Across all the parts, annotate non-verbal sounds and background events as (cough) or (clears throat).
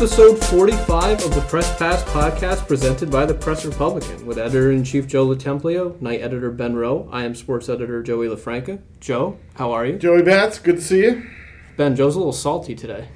episode 45 of the Press Pass podcast presented by the Press Republican with editor in chief Joe LoTemplio, night editor Ben Rowe. I am sports editor Joey LaFranca. Joe, how are you? Joey Bats, good to see you. Ben, Joe's a little salty today.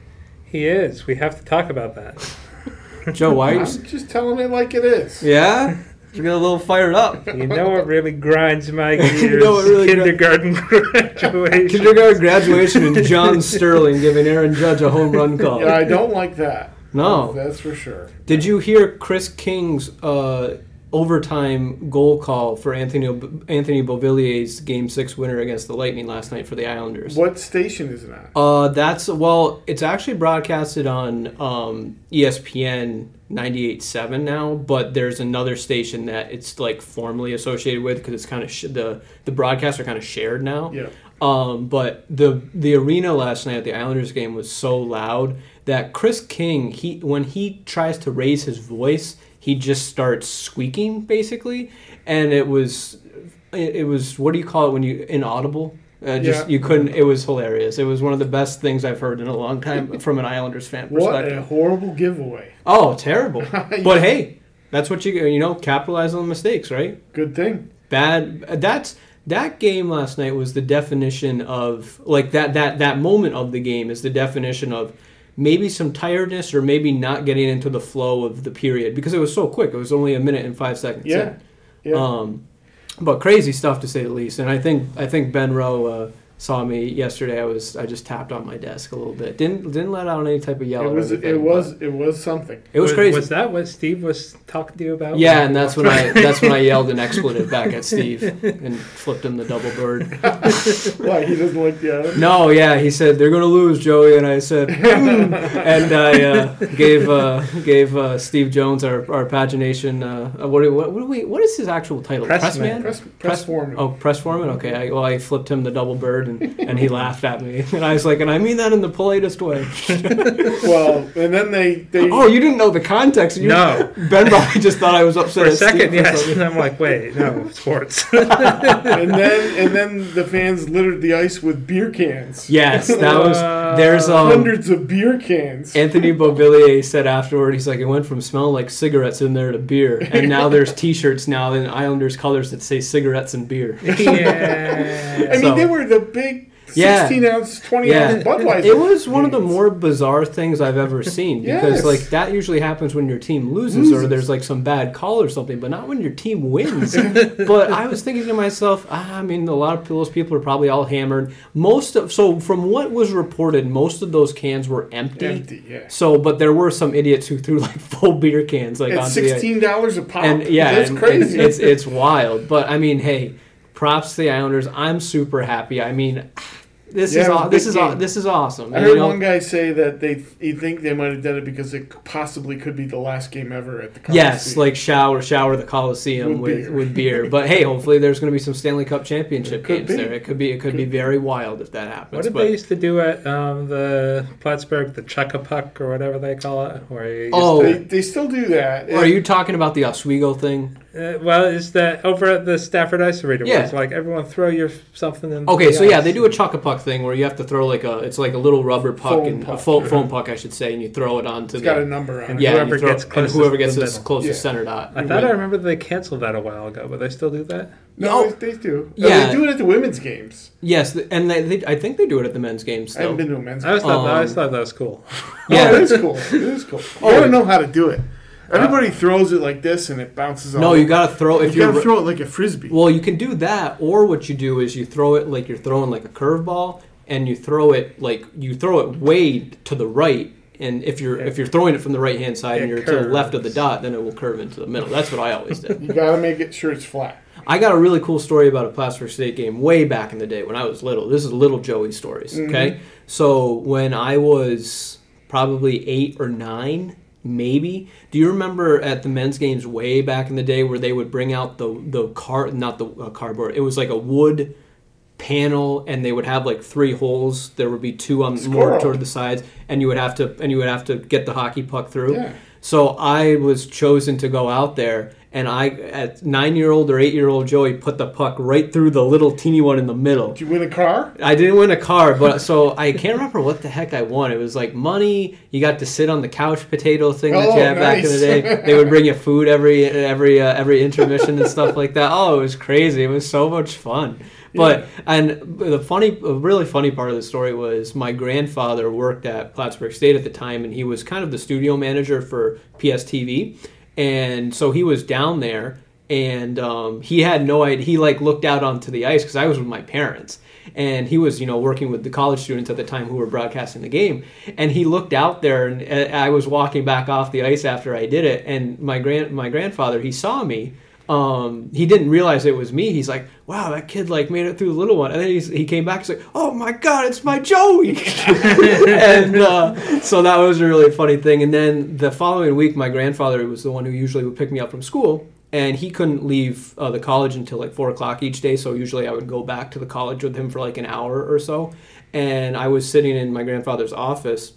He is. We have to talk about that. (laughs) Joe, why are you. I'm just telling it like it is. Yeah? You got a little fired up. (laughs) You know what really grinds my (laughs) gears? know what really gr- Kindergarten graduation. Kindergarten graduation and John Sterling giving Aaron Judge a home run call. Yeah, I don't like that. No. That's for sure. Did you hear Chris King's uh, overtime goal call for Anthony Anthony Beauvillier's Game Six winner against the Lightning last night for the Islanders? What station is it on? Uh, that's well, it's actually broadcasted on um, ESPN 98.7 now, but there's another station that it's like formally associated with because it's kind of sh- the the broadcasts are kind of shared now. Yeah. Um, but the the arena last night at the Islanders game was so loud that Chris King he when he tries to raise his voice he just starts squeaking basically, and it was it, it was what do you call it when you inaudible. Uh, just Yeah. you couldn't. It was hilarious. It was one of the best things I've heard in a long time (laughs) from an Islanders fan What perspective. a horrible giveaway. Oh, terrible! (laughs) but hey, that's what you you know capitalize on the mistakes, right? Good thing. Bad. That's that game last night was the definition of like that that that moment of the game is the definition of maybe some tiredness or maybe not getting into the flow of the period because it was so quick. It was only a minute and five seconds. Yeah. in. Yeah. Um, but crazy stuff to say the least. And I think I think Ben Rowe uh, saw me yesterday. I was I just tapped on my desk a little bit. Didn't didn't let out any type of yell. it or was anything, it was it was something. it was crazy. Was that what Steve was talking to you about? yeah, and that's when I (laughs) that's when I yelled an expletive back at Steve and flipped him the double bird. (laughs) Why he doesn't like the other? No, yeah, he said they're gonna lose, Joey, and I said, "Hmm." (laughs) and I uh, gave uh, gave uh, Steve Jones our, our pagination. Uh, what, what what do we what is his actual title? Pressman. Press press foreman. Oh, press foreman. Okay. I, well, I flipped him the double bird, and, and he laughed at me, (laughs) and I was like, and I mean that in the politest way. (laughs) Well, and then they they Oh, you didn't know the context. You, No. Ben probably just thought I was upset. For a at Steve second, for yes. something. And (laughs) I'm like, wait, no, sports. and then and then the fans littered the ice with beer cans. Yes, that was. Uh, There's um. Hundreds of beer cans. Anthony Beauvillier said afterward, he's like, it went from smelling like cigarettes in there to beer, and now there's (laughs) T-shirts now in Islanders colors that say cigarettes and beer. yeah. I mean, So- they were the big Yeah. 16 ounce, 20 Yeah, ounce Budweiser. it was one of the more bizarre things I've ever (laughs) seen because Yes. like that usually happens when your team loses, or there's like some bad call or something, but not when your team wins. (laughs) but I was thinking to myself, ah, I mean, a lot of those people are probably all hammered. Most of so from what was reported, most of those cans were empty. empty. Yeah. So, but there were some idiots who threw like (laughs) full beer cans like At onto sixteen dollars a pop. and yeah, that's and- crazy. and it's it's wild. But I mean, hey, props to the Islanders. I'm super happy. I mean, this Yeah, is it aw- this is aw- this is awesome. I You heard know? one guy say that they you think they might have done it because it possibly could be the last game ever at the Coliseum. Yes, like shower shower the Coliseum With with beer. with (laughs) beer. But hey, hopefully there's going to be some Stanley Cup championship It could games be. there. It could be it could, be Could be. very wild if that happens. What did but, they used to do at um, the Plattsburgh, the chuck a puck or whatever they call it? Where Oh. they, to- they still do that. Or are you talking about the Oswego thing? Uh, well, is that over at the Stafford Ice Arena? Yeah. Where it's like everyone throw your something in. Okay, the so yeah, they do a chuck a puck thing where you have to throw like a it's like a little rubber puck Foam and a puck. foam, foam puck I should say, and you throw it onto It's the got a number on And it. yeah, whoever you throw, gets and closest whoever to gets the the closest Yeah. center dot. I you thought I remember they canceled that a while ago, but they still do that. No, Oh. they, they do. Yeah. Yeah, they do it at the women's games. Yes, and they, they, I think they do it at the men's games I haven't been to a men's. I always game. thought, I Um, always thought that was cool. Yeah. oh, it is cool. It is cool. Oh, I don't know how to do it. Uh, Everybody throws it like this and it bounces off. No, you got to throw if you gotta throw it like a frisbee. Well, you can do that, or what you do is you throw it like you're throwing like a curveball, and you throw it like you throw it way to the right. And if you're if you're throwing it from the right hand side and It you're to the left of the curves. dot, then it will curve into the middle. That's what I always did. you gotta make it sure it's flat. I got a really cool story about a Plattsburgh State game way back in the day when I was little. This is little Joey stories. Okay, mm-hmm. so when I was probably eight or nine, maybe. Do you remember at the men's games way back in the day where they would bring out the the car, not the uh, cardboard. It was like a wood panel, and they would have like three holes. There would be two on more Squirrel. toward the sides, and you would have to and you would have to get the hockey puck through. Yeah. So I was chosen to go out there, and I, at nine year old or eight year old Joey, put the puck right through the little teeny one in the middle. Did you win a car? I didn't win a car, but (laughs) so I can't remember what the heck I won. It was like money. You got to sit on the couch potato thing that Oh, you had back in the day. (laughs) They would bring you food every every uh, every intermission and stuff like that. Oh, it was crazy. It was so much fun. But and the funny, really funny part of the story was my grandfather worked at Plattsburgh State at the time, and he was kind of the studio manager for PSTV, and so he was down there, and um, he had no idea. He like looked out onto the ice because I was with my parents, and he was you know working with the college students at the time who were broadcasting the game, and he looked out there, and I was walking back off the ice after I did it, and my grand my grandfather he saw me um, he didn't realize it was me. He's like, "Wow, that kid like made it through the little one." And then he's, he came back. He's like, "Oh my god, it's my Joey!" (laughs) and uh, so that was a really funny thing. And then the following week, my grandfather was the one who usually would pick me up from school, and he couldn't leave uh, the college until like four o'clock each day. So usually I would go back to the college with him for like an hour or so. And I was sitting in my grandfather's office,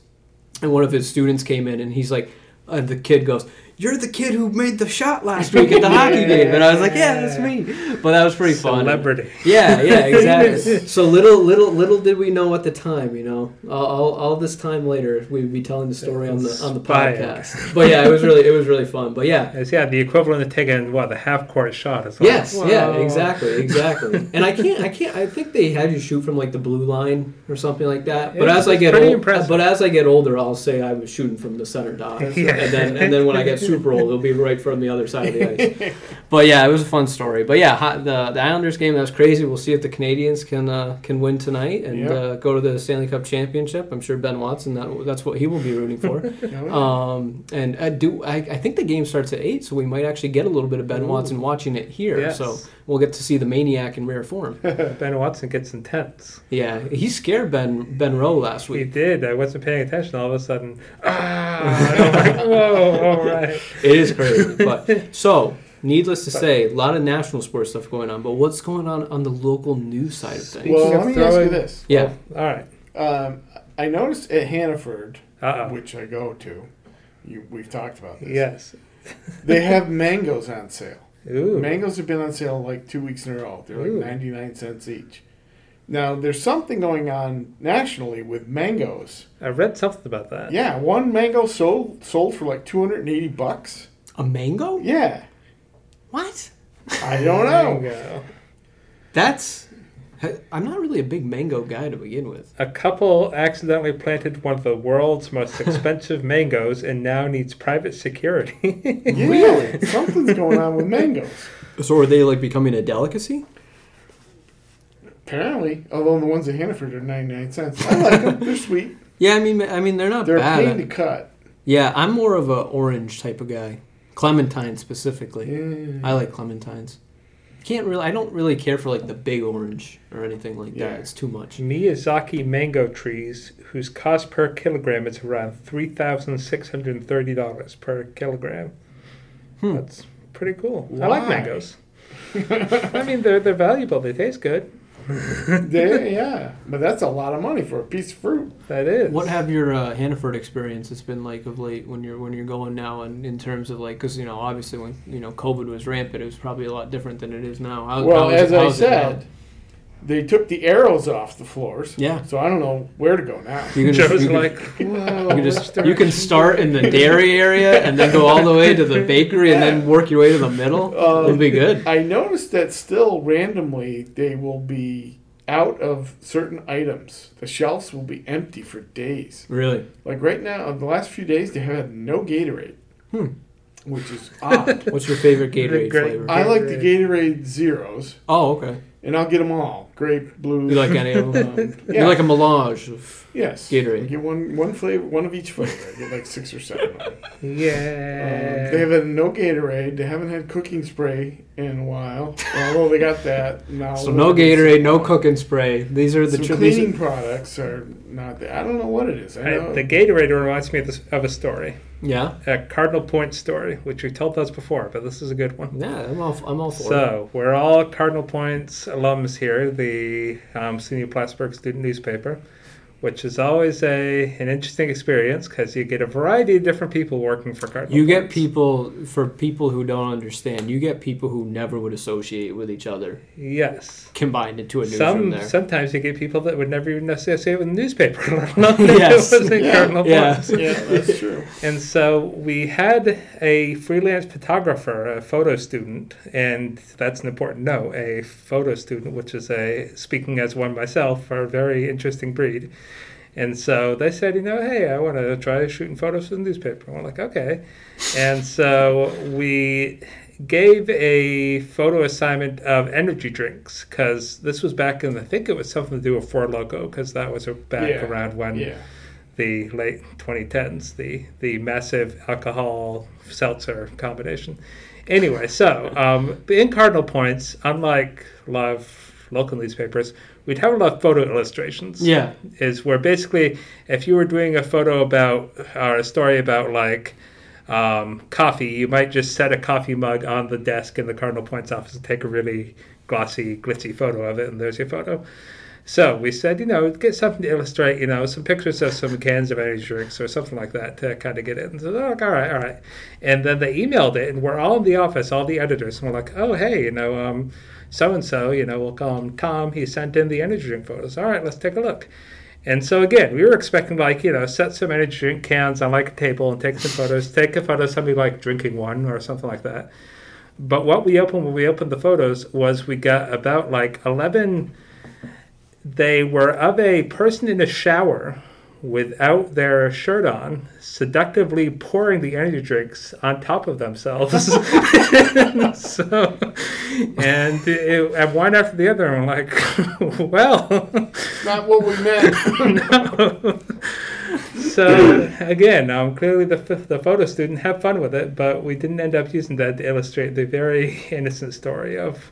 and one of his students came in, and he's like, uh, the kid goes, "You're the kid who made the shot last week at the hockey game," and I was like, "Yeah, that's me." But that was pretty fun. Celebrity. Yeah, yeah, (laughs) exactly. (laughs) so little, little, little did we know at the time, you know. All, all, all this time later, we'd be telling the story on the on the podcast. But yeah, it was really, it was really fun. But yeah, It's, yeah, the equivalent of taking what the half court shot. Is like, Yes, yeah, exactly, exactly. (laughs) and I can't, I can't. I think they had you shoot from like the blue line or something like that. But Yeah, as I get pretty old, impressive. but as I get older, I'll say I was shooting from the center dot, Yeah. and then and then when I get super old, it'll be right from the other side of the ice. (laughs) But yeah, it was a fun story. But yeah, the the Islanders game that was crazy. We'll see if the Canadiens can uh, can win tonight and Yep. uh, go to the Stanley Cup championship. I'm sure Ben Watson that that's what he will be rooting for. (laughs) Um, and I do I, I think the game starts at eight, so we might actually get a little bit of Ben Ooh. Watson watching it here. Yes. So we'll get to see the maniac in rare form. (laughs) Ben Watson gets intense. yeah, he scared Ben Ben Rowe last week. He did. I wasn't paying attention. All of a sudden, ah! (laughs) like, whoa! All right. It is crazy. but so needless to say, a lot of national sports stuff going on. But what's going on on the local news side of things? well, let of me ask you this. yeah, All right. Um, I noticed at Hannaford, Uh oh. which I go to, you, we've talked about this. Yes. (laughs) They have mangoes on sale. Ooh. Mangoes have been on sale like two weeks in a row. They're like Ooh. 99 cents each. Now, there's something going on nationally with mangoes. I read something about that. Yeah, one mango sold sold for like 280 bucks. a mango? Yeah, What? I don't know. Mango. That's. I'm not really a big mango guy to begin with. A couple accidentally planted one of the world's most (laughs) expensive mangoes and now needs private security. Yeah, (laughs) Really? something's going on with mangoes. So are they like becoming a delicacy? Apparently, although the ones at Hannaford are 99 cents. I like them. They're sweet. Yeah, I mean, I mean they're not They're a bad. pain to cut. Yeah, I'm more of a orange type of guy. Clementine specifically. Yeah. I like clementines. Can't really. I don't really care for like the big orange or anything like Yeah. that. It's too much. Miyazaki mango trees, whose cost per kilogram is around three thousand six hundred thirty dollars per kilogram. Hmm. That's pretty cool. I like mangoes. (laughs) I mean, they're they're valuable. They taste good. (laughs) They- yeah, but that's a lot of money for a piece of fruit. That is. What have your uh, Hannaford experiences been like of late when you're when you're going now and in terms of like because you know obviously when you know COVID was rampant it was probably a lot different than it is now. How, Well, how is- as I how's it said, they took the arrows off the floors. Yeah. So I don't know where to go now. you can (laughs) just, Joe's you can, like, (laughs) Whoa, you can just you can start in the dairy area and then go all the way to the bakery and then work your way to the middle. Uh, (laughs) It'll be good. I noticed that still randomly they will be out of certain items. The shelves will be empty for days. Really. Like right now, the last few days, they have had no Gatorade, Hmm. which is odd. What's your favorite Gatorade Great. flavor? I like the Gatorade Zeros, oh, okay. And I'll get them all. Grape, blue. You like any of (laughs) them? Um, You like a melange of Yes. Gatorade. I get one one flavor, one of each flavor. I get like six or seven of them. (laughs) yeah. Um, they have had no Gatorade. They haven't had cooking spray in a while. Although they got that now. So no Gatorade, no cooking spray. These are the Some tr- cleaning are, products are not there. I don't know what it is. I I- the Gatorade reminds me of, this, of a story, yeah. a Cardinal Point story, which we told us before, but this is a good one. Yeah, I'm all I'm all for it. So we're all Cardinal Points alums here, the um, SUNY Plattsburgh student newspaper. Which is always a an interesting experience because you get a variety of different people working for Cardinal. You get Points. people for people who don't understand. You get people who never would associate with each other Yes. combined into a newsroom Some there. sometimes you get people that would never even associate with the newspaper, (laughs) let (laughs) Yes. was in Yeah. Cardinal Yeah. Points. Yeah, that's true. And so we had a freelance photographer, a photo student, and that's an important note, a photo student, which is a, speaking as one myself, are a very interesting breed. And so they said, you know, hey, I want to try shooting photos for the newspaper. And we're like, okay. And so we gave a photo assignment of energy drinks because this was back in, I think it was something to do with Four Loco because that was back Yeah. around when Yeah. the late 2010s, the the massive alcohol seltzer combination. Anyway, so um, in Cardinal Points, unlike of local newspapers, we'd have a lot of photo illustrations. yeah, Is where basically, if you were doing a photo about or a story about like um, coffee, you might just set a coffee mug on the desk in the Cardinal Points office and take a really glossy, glitzy photo of it, and there's your photo. So we said, you know, get something to illustrate, you know, some pictures of some cans of energy drinks or something like that to kind of get it. And so, oh, all right, all right. And then they emailed it, and we're all in the office, all the editors, and we're like, oh, hey, you know, um, so and so, you know, we'll call him Tom. He sent in the energy drink photos. All right, let's take a look. And so again, we were expecting like you know, set some energy drink cans on like a table and take some photos. (laughs) Take a photo of somebody like drinking one or something like that. But what we opened when we opened the photos was we got about like eleven. They were of a person in a shower without their shirt on, seductively pouring the energy drinks on top of themselves. (laughs) (laughs) so, and it, and one after the other, I'm like, (laughs) well, Not what we meant. no. So again, um, clearly the the photo student had fun with it, but we didn't end up using that to illustrate the very innocent story of.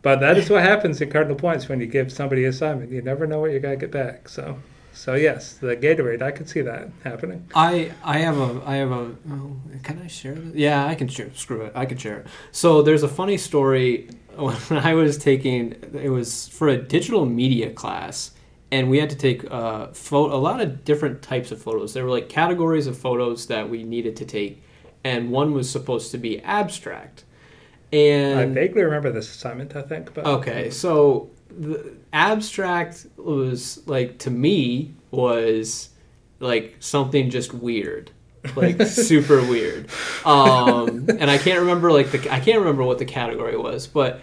But that is what happens in Cardinal Points when you give somebody an assignment. You never know what you're gonna get back. So, so yes, the Gatorade, I could see that happening. I I have a I have a oh, can I share this? Yeah, I can share. Screw it, I can share it. So there's a funny story (laughs) when I was taking it was for a digital media class, and we had to take uh, pho- a lot of different types of photos. There were like categories of photos that we needed to take, and one was supposed to be abstract. And I vaguely remember this assignment. I think, but Okay, so the abstract was like to me was like something just weird, like (laughs) super weird. Um, and I can't remember like the I can't remember what the category was, but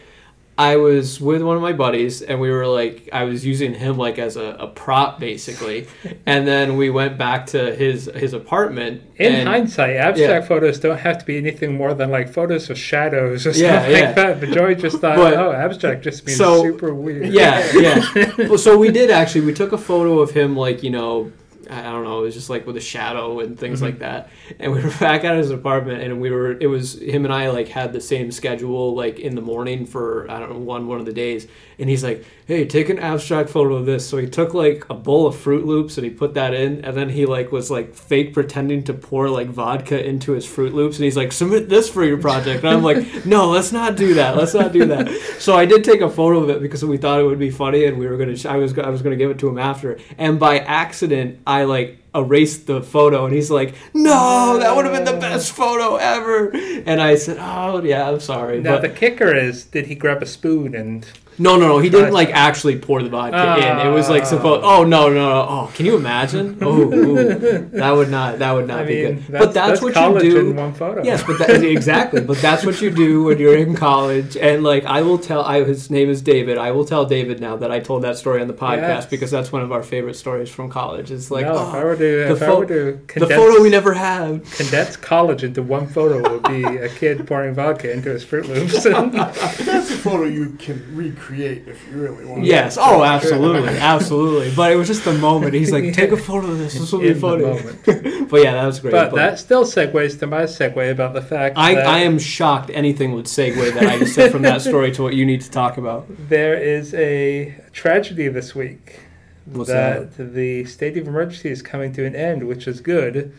I was with one of my buddies and we were like I was using him like as a, a prop basically, (laughs) and then we went back to his his apartment. In and, hindsight, abstract photos don't have to be anything more than like photos of shadows or Yeah, something yeah. like that. But Joey just thought, But- oh, abstract just means So- super weird. Yeah, yeah. (laughs) well, so we did actually. We took a photo of him, like you know, I don't know, it was just like with a shadow and things Mhm. like that. And we were (laughs) back at his apartment, and we were. It was him and I like had the same schedule, like in the morning for I don't know one one of the days. And he's like, "Hey, take an abstract photo of this." So he took like a bowl of Froot Loops and he put that in, and then he like was like fake pretending to pour like vodka into his Froot Loops, and he's like, "Submit this for your project." And I'm like, (laughs) "No, let's not do that. Let's not do that." (laughs) So I did take a photo of it because we thought it would be funny, and we were gonna. I was I was gonna give it to him after, and by accident, I like erased the photo, and he's like, "No, that would have been the best photo ever." And I said, "Oh yeah, I'm sorry." Now but the kicker is, did he grab a spoon and? No, no, no. He didn't like actually pour the vodka in. It was like Ah. supposed. Oh no, no, no. Oh, can you imagine? (laughs) Oh, ooh. that would not. That would not I be mean, good. that's, but that's, what college you in do. one photo. Yes, but that, exactly. But that's what you do when you're in college. And like, I will tell. I his name is David. I will tell David now that I told that story on the podcast Yes. because that's one of our favorite stories from college. It's like no, oh, if I were to, the if I were to the photo we never had. condense college into one photo would be a kid pouring vodka into his Froot Loops. (laughs) That's a photo you can recreate if you really want. To. Yes. Oh, absolutely, (laughs) absolutely. But it was just the moment. He's like, "Take a (laughs) photo of this. This will be in the funny." moment. (laughs) But yeah, that was great. But But that still segues to my segue about the fact I, that I am shocked anything would segue that I just said from that story to what you need to talk about. there is a tragedy this week What's that the state of emergency is coming to an end, which is good.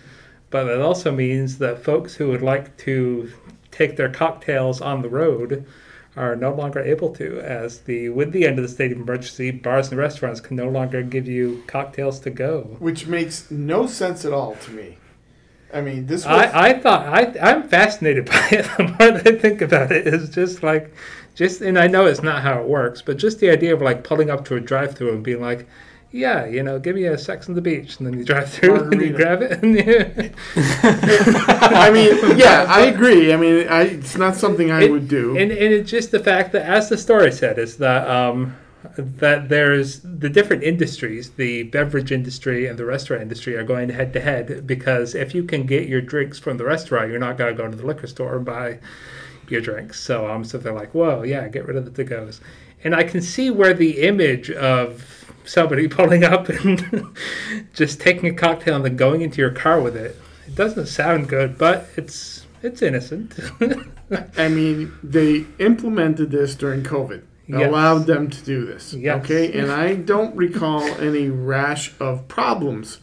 But that also means that folks who would like to take their cocktails on the road are no longer able to, as the with the end of the state of emergency, bars and restaurants can no longer give you cocktails to go. Which makes no sense at all to me. I mean, this was. I, I thought I I'm fascinated (laughs) by it. The more that I think about it, it, is just like, just and I know it's not how it works, but just the idea of like pulling up to a drive-through and being like, yeah, you know, give me a Sex on the Beach, and then you drive through and you grab it, and you, (laughs) I mean, yeah, I agree. I mean, I, it's not something I It- would do. And, and it's just the fact that, as the story said, is that um, that there's the different industries, the beverage industry and the restaurant industry, are going head to head because if you can get your drinks from the restaurant, you're not going to go to the liquor store and buy your drinks. So um, so they're like, whoa, yeah, get rid of the to goes, and I can see where the image of somebody (laughs) pulling up and just taking a cocktail and then going into your car with it. It doesn't sound good, but it's it's innocent. (laughs) I mean, they implemented this during COVID. Yes. Allowed them to do this. Yes. Okay, and I don't recall any rash of problems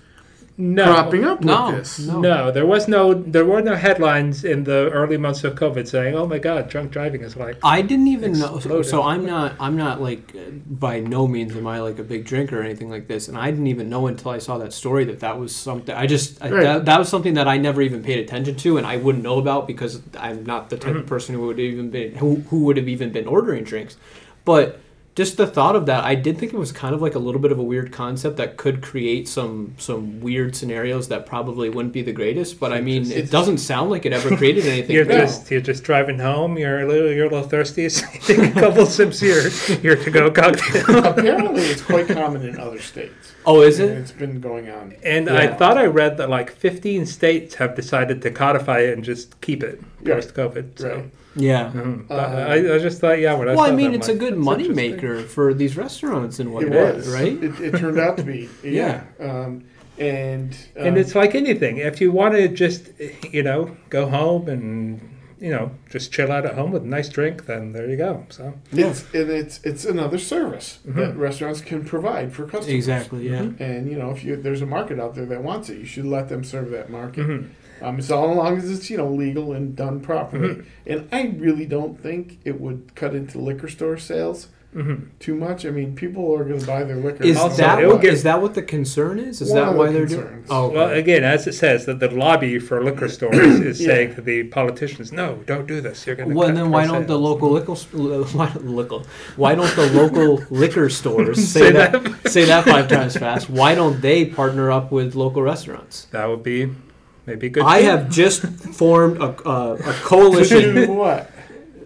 no, cropping up No, with this. no. No, there was no there were no headlines in the early months of COVID saying, "Oh my God, drunk driving is like." I didn't even know. So, so I'm not. I'm not like. By no means am I like a big drinker or anything like this. And I didn't even know until I saw that story that that was something. I just I, that, that was something that I never even paid attention to, and I wouldn't know about because I'm not the type of mm-hmm. person who would even been who, who would have even been ordering drinks. But just the thought of that, I did think it was kind of like a little bit of a weird concept that could create some some weird scenarios that probably wouldn't be the greatest. But I mean, it doesn't sound like it ever created (laughs) anything. You're good. just you're just driving home. You're a little you're a little thirsty. (laughs) So you take a couple sips here. Your to go cocktail. (laughs) Apparently, it's quite common in other states. Oh, is And it? It's been going on. And I thought I read that like 15 states have decided to codify it and just keep it Yeah. post COVID. So. Right. Yeah. mhm. Uh, I, I just thought, yeah. When I Well, I mean, it's I'm a good money maker for these restaurants and It whatnot, was right? It, it turned out to be. (laughs) Yeah. Um, and um, And it's like anything. If you want to just, you know, go home and, you know, just chill out at home with a nice drink, then there you go. So, it's and it's it's another service Mhm. that restaurants can provide for customers. Exactly. Yeah. And you know, if you there's a market out there that wants it, you should let them serve that market. mhm. Um, so long as it's you know legal and done properly. Mhm. And I really don't think it would cut into liquor store sales Mhm. too much. I mean, people are going to buy their liquor. Is Also, that it'll what, get- is that what the concern is? Is that why the they're doing? Oh, okay. Well, again, as it says, that the lobby for liquor (clears throat) stores is Yeah. saying to the politicians, no, don't do this. You're going to well, then (laughs) why don't the local liquor why, liquor, why don't the local liquor stores say, Say that, say that five times fast? Why don't they partner up with local restaurants? That would be maybe good I thing have just formed a, a, a coalition (laughs) To what?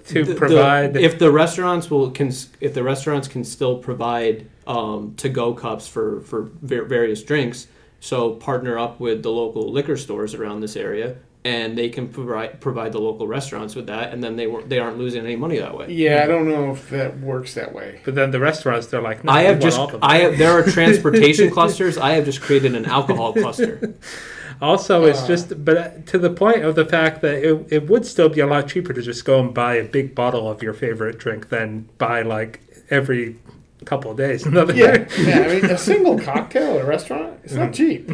to the- the- provide. if the restaurants will can if the restaurants can still provide um, to go cups for for va- various drinks so partner up with the local liquor stores around this area and they can provide provide the local restaurants with that and then they weren't they aren't losing any money that way Yeah, I don't know if that works that way. but then the restaurants, they're like, no, I have just all of them. I have, there are (laughs) transportation clusters I have just created an alcohol cluster (laughs) Also, it's Uh. just, but to the point of the fact that it, it would still be a lot cheaper to just go and buy a big bottle of your favorite drink than buy like every couple of days (laughs) another. Yeah, yeah. I mean, a single cocktail at a restaurant, it's not mm. cheap.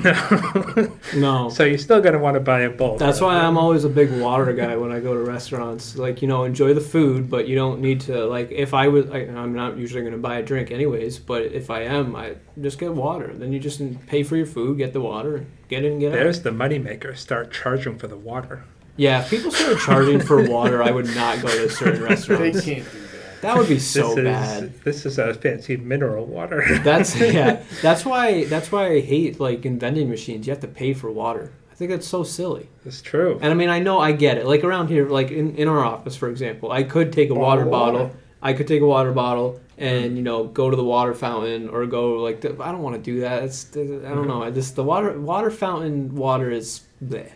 no (laughs) So you're still going to want to buy a bulk. That's why I'm always a big water guy when I go to restaurants. Like, you know, enjoy the food, but you don't need to, like, if I was, I, I'm not usually going to buy a drink anyways, but if I am, I just get water. Then you just pay for your food, get the water, get in and get out. There's the moneymaker. Start charging for the water. Yeah, if people started charging for water, I would not go to certain restaurants. (laughs) They restaurants. can't do that. That would be so this is, bad. This is a fancy mineral water. That's (laughs) yeah. That's why. That's why I hate like in vending machines. You have to pay for water. I think that's so silly. it's true. And I mean, I know I get it. Like around here, like in, in our office, for example, I could take a water Bottle of bottle. water. I could take a water bottle and you know go to the water fountain or go like the, I don't want to do that. It's I don't know. I just the water water fountain water is bleh.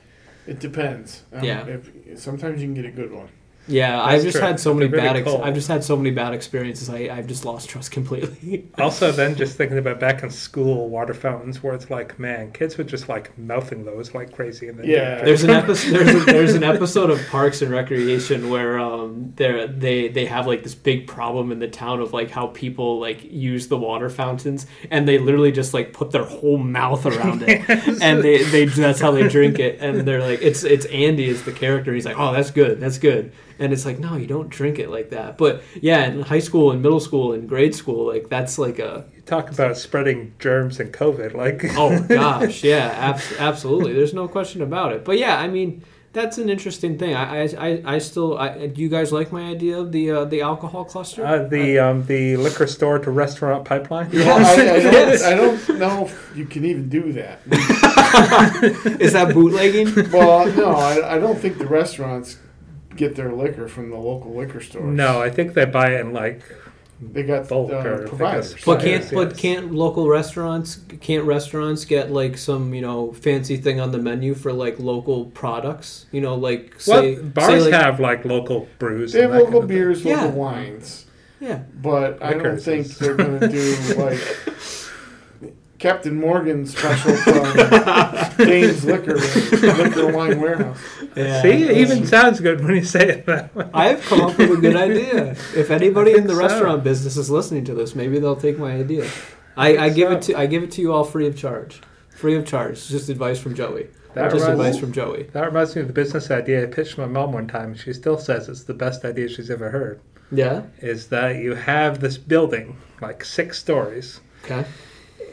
It depends. Um, Yeah. If, sometimes you can get a good one. Yeah. That's I've just true. had so many really bad. Ex- I've just had so many bad experiences. I I've just lost trust completely. (laughs) Also, then just thinking about back in school, water fountains where it's like, man, kids were just like mouthing those like crazy. And then Yeah. There's an (laughs) episode. There's, there's an episode of Parks and Recreation where um they they they have like this big problem in the town of like how people like use the water fountains and they literally just like put their whole mouth around it (laughs) and they, they that's how they drink it and they're like it's it's Andy is the character he's like oh that's good that's good and it's like no, you don't drink it like that. But yeah, in high school and middle school and grade school, like that's like a You talk about spreading germs and COVID. Like, (laughs) oh gosh, (laughs) yeah, abs- absolutely. There's no question about it. But yeah, I mean. That's an interesting thing. I, I, I, I still. I, do you guys like my idea of the uh, the alcohol cluster? uh, the um, the liquor store to restaurant pipeline. Well, I, I, don't, Yes. I don't know if you can even do that. (laughs) Is that bootlegging? Well, no, I, I don't think the restaurants get their liquor from the local liquor store. No, I think they buy it in like they got bulk uh, or providers. because- But can't but can't local restaurants can't restaurants get like some you know fancy thing on the menu for like local products? You know, like say well, bars say, like, have like local brews. They have local kind of thing. beers, local Yeah. wines, yeah. but I don't Liquors think they're going to do (laughs) like Captain Morgan special from (laughs) Dane's Liquor Liquor Wine Warehouse. yeah. See, it even sounds good when you say it that way. I have come up with a good idea. If (laughs) anybody in the so. restaurant business is listening to this, maybe they'll take my idea. I, I give it to I give it to you all free of charge. Free of charge. Just advice from Joey. That Just reminds- advice from Joey. That reminds me of the business idea I pitched my mom one time. She still says it's the best idea she's ever heard. Yeah. Is that you have this building, like six stories, Okay.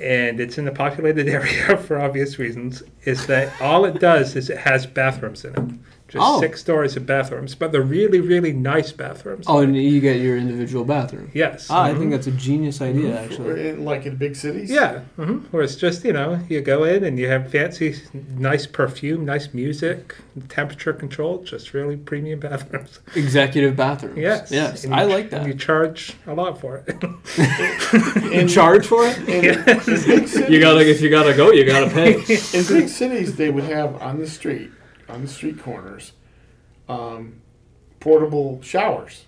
And it's in a populated (laughs) area for obvious reasons. Is that all it does is it has bathrooms in it. Just Oh. six stories of bathrooms, but they're really, really nice bathrooms. Oh, and you get your individual bathroom. yes. Ah, I Mhm. think that's a genius idea, actually. In, like in big cities. Yeah, hmm where it's just you know you go in and you have fancy, nice perfume, nice music, temperature controlled, just really premium (laughs) bathrooms. Executive bathrooms. Yes, Yes. And I you- like and you charge a lot for it. (laughs) In charge for it? In, in big cities, You gotta if you gotta go, you gotta pay. (laughs) in big cities, they would have on the street, on the street corners, um, portable showers.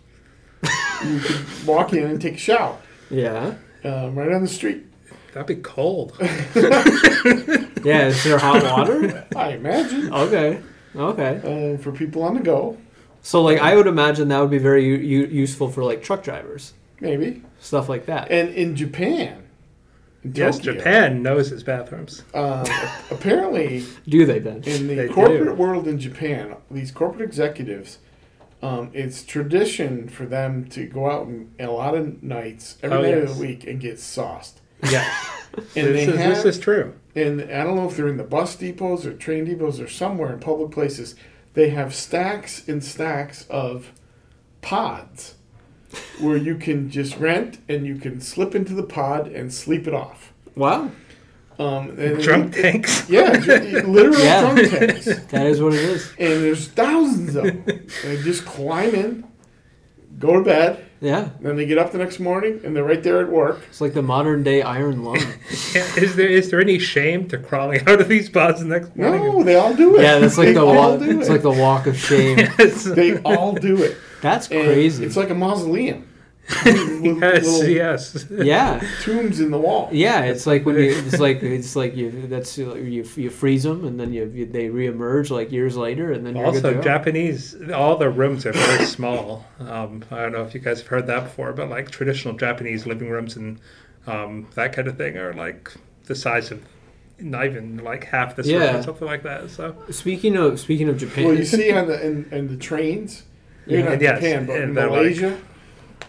you could walk in and take a shower yeah. um, right on the street. That'd be cold. (laughs) Yeah. Is there hot water? I imagine Okay. Okay. uh, for people on the go, So like I would imagine that would be very u- u- useful for like truck drivers, maybe. stuff like that. And in Japan, in yes, Tokyo, Japan knows its bathrooms. um, apparently Do they then? in the They do. corporate world in Japan, these corporate executives, um, it's tradition for them to go out and a lot of nights every Oh, night yes. of the week and get sauced. Yes, (laughs) And this, they is, have, this is true. and I don't know if they're in the bus depots or train depots or somewhere in public places. They have stacks and stacks of pods where you can just rent and you can slip into the pod and sleep it off. Wow. Um, and Drunk tanks. (laughs) Yeah, ju- literal Yeah. drunk tanks. (laughs) That is what it is. and there's thousands of them. (laughs) they just climb in, go to bed, Yeah. then they get up the next morning and they're right there at work. It's like the modern day iron lung. Yeah, is there is there any shame to crawling out of these pods the next morning? No, they all do it. yeah, that's like they the walk. It's it. like the walk of shame. Yes, they all do it. That's And crazy. It's like a mausoleum. (laughs) (laughs) Yes, yes. yeah. tombs in the wall. Yeah, it's like when you, (laughs) it's like it's like you that's you you freeze them and then you, you they reemerge like years later and then you're Also. Japanese, all the rooms are very small. Um, I don't know if you guys have heard that before, but like traditional Japanese living rooms and um, that kind of thing are like the size of not even like half this room Yeah. or something like that. So Speaking of speaking of Japan, Well, you see on the in, in the trains, maybe Yeah. not Yes, Japan, but in and they're like Malaysia,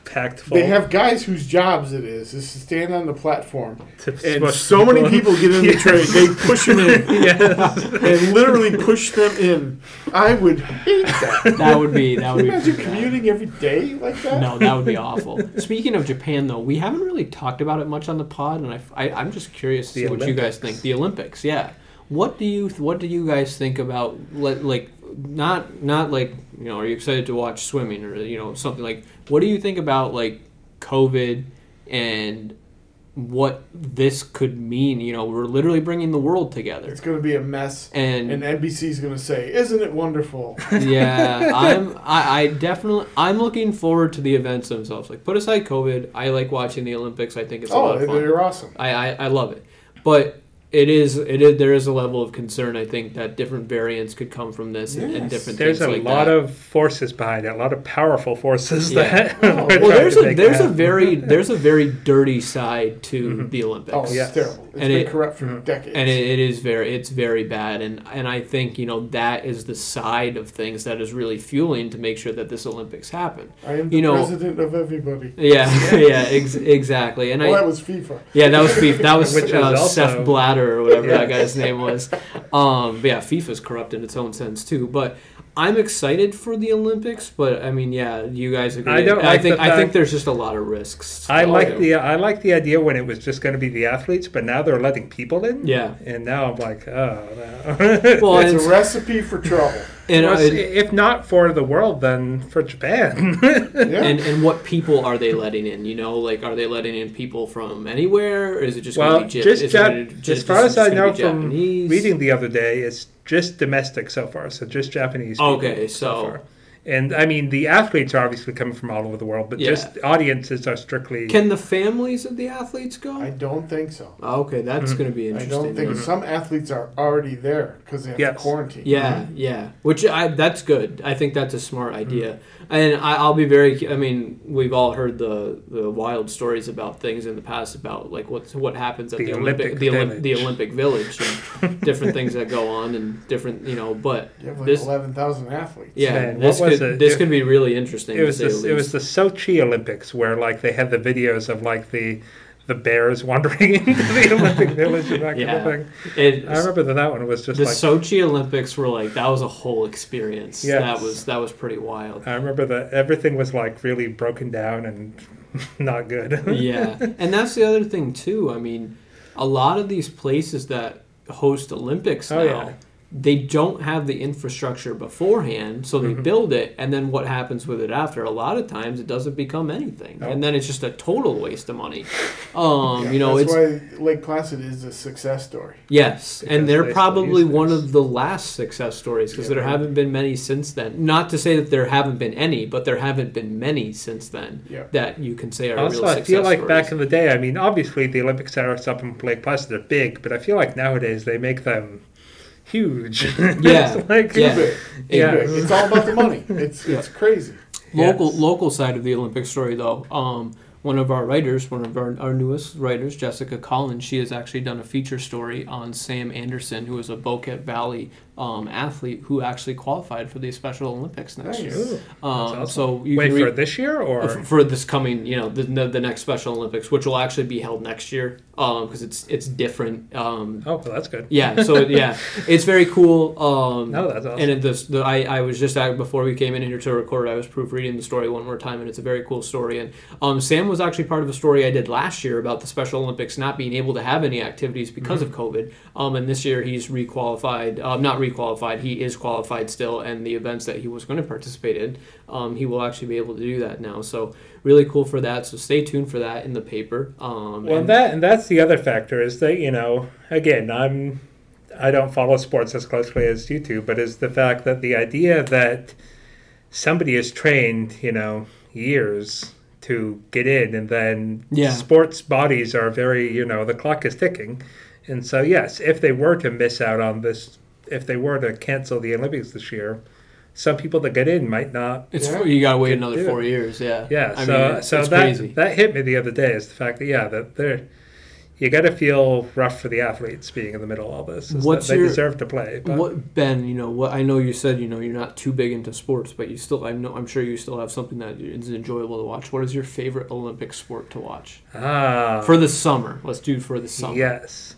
packed full. they have guys whose jobs it is is to stand on the platform, to and smush so many people get in the (laughs) Yes. train, they push them in. (laughs) yes. and literally push them in. I would hate that. (laughs) that would be that would Can you be imagine pretty bad. commuting every day like that? No, that would be awful. Speaking of Japan, though, we haven't really talked about it much on the pod, and I, I, am just curious to The see what you guys Olympics. think. The Olympics, yeah. What do you What do you guys think about like, like not not like you know? Are you excited to watch swimming or you know something like? What do you think about like COVID and what this could mean? You know, we're literally bringing the world together, It's going to be a mess. and And NBC's going to say, "Isn't it wonderful?" (laughs) yeah, I'm. I, I definitely. I'm looking forward to the events themselves. Like, put aside COVID, I like watching the Olympics. I think it's a oh, lot oh, of fun. they're awesome. I, I I love it, but it is it is there is a level of concern. I think that different variants could come from this and, and Yes. different There's things a like lot that. of forces behind it, a lot of powerful forces Yeah. that. Oh, (laughs) we're well, well, there's to a make there's a very (laughs) there's a very dirty side to the Olympics. Oh, it's Yes. terrible. It's And been it- corrupt for Mhm. decades. and it, it is very it's very bad and and i think you know that is the side of things that is really fueling to make sure that this olympics happen I am the you know- president of everybody. yeah (laughs) yeah ex- exactly and Well, i that was FIFA. yeah that was FIFA. that was Which uh, also- Seth Blatter or whatever that guy's name was um but yeah fifa's corrupt in its own sense too but I'm excited for the Olympics, but I mean, yeah, you guys agree. I don't like think the I think there's just a lot of risks. I like yeah. the I like the idea when it was just going to be the athletes, but now they're letting people in. Yeah. and now I'm like, oh no. Well, it's and, a recipe for trouble. And, Well, uh, if not for the world, then for Japan. (laughs) Yeah. and and what people are they letting in? You know, like are they letting in people from anywhere, or is it just well, gonna be just is it Jap- gonna- just, as far is as I know from reading the other day, it's just domestic so far, so just Japanese. people Okay, so- far. And I mean, the athletes are obviously coming from all over the world, but Yeah. just audiences are strictly. Can the families of the athletes go? I don't think so. Oh, okay, that's Mhm. going to be interesting. I don't think mm-hmm. some athletes are already there because they have Yes. to quarantine. Yeah, mm-hmm. yeah. Which I that's good. I think that's a smart mm-hmm. idea. And I, I'll be very. I mean, we've all heard the the wild stories about things in the past about like what what happens at The the, Olympic, Olympic the, Olymp- the Village. Olympic Village and different things that go on and different you know. But You have like This- 11,000 athletes. yeah, Man, this what was could it? this It- could be really interesting. it was to the, the it was the Sochi Olympics where like they had the videos of like the the bears wandering (laughs) into the (laughs) Olympic Village and that Yeah. kind of thing. It- I remember that that one was just the like Sochi Olympics were like that was a whole experience. Yes. That was that was pretty wild. I remember that everything was like really broken down and (laughs) not good. yeah, and that's the other thing too. I mean, a lot of these places that host Olympics Oh, now, yeah. They don't have the infrastructure beforehand, so they Mhm. build it, and then what happens with it after? A lot of times, it doesn't become anything, Nope. and then it's just a total waste of money. Um, Yeah, you know, that's it's why Lake Placid is a success story. Yes, Because and they're they probably one this. of the last success stories because Yeah, there right. haven't been many since then. Not to say that there haven't been any, but there haven't been many since then Yeah. that you can say are Also, real I success feel like stories. back in the day, I mean, obviously the Olympics are up in Lake Placid, they're big, but I feel like nowadays they make them huge. (laughs) Yeah, It's like, yeah. Big, Yeah. big. It's all about the money. It's Yeah. it's crazy. local Yes. local side of the Olympic story though. Um, one of our writers, one of our, our newest writers, Jessica Collins, she has actually done a feature story on Sam Anderson, who is a Boquet Valley um, athlete who actually qualified for the Special Olympics next Nice. year. Um, awesome. So you Wait can for this year or for this coming, you know, the, the, the next Special Olympics, which will actually be held next year, because it's it's different. Um, oh, well, that's good. yeah, so yeah, (laughs) it's very cool. Um, No, that's awesome. and it, this, the, I, I was just out before we came in here to record. I was proofreading the story one more time, and it's a very cool story. And um, Sam was actually part of a story I did last year about the Special Olympics not being able to have any activities because Mm-hmm. of COVID. Um, and this year he's requalified, um, not requalified. He is qualified still, and the events that he was going to participate in, um, he will actually be able to do that now. So really cool for that. So stay tuned for that in the paper. Um, Well, and- that and that's the other factor is that you know, again, I'm I don't follow sports as closely as you do, but is the fact that the idea that somebody is trained, you know, years to get in, and then Yeah. sports bodies are very, you know, the clock is ticking, and so yes, if they were to miss out on this, if they were to cancel the Olympics this year, some people that get in might not it's Yeah. you got to wait another four years. Yeah, yeah, I so mean, it's, so it's that crazy. that hit me the other day is the fact that yeah that they're you got to feel rough for the athletes being in the middle of all this. is What's they your- deserve to play. But What Ben? You know what? I know you said you know you're not too big into sports, but you still I know I'm sure you still have something that is enjoyable to watch. What is your favorite Olympic sport to watch ah, for the summer? Let's do for the summer. yes,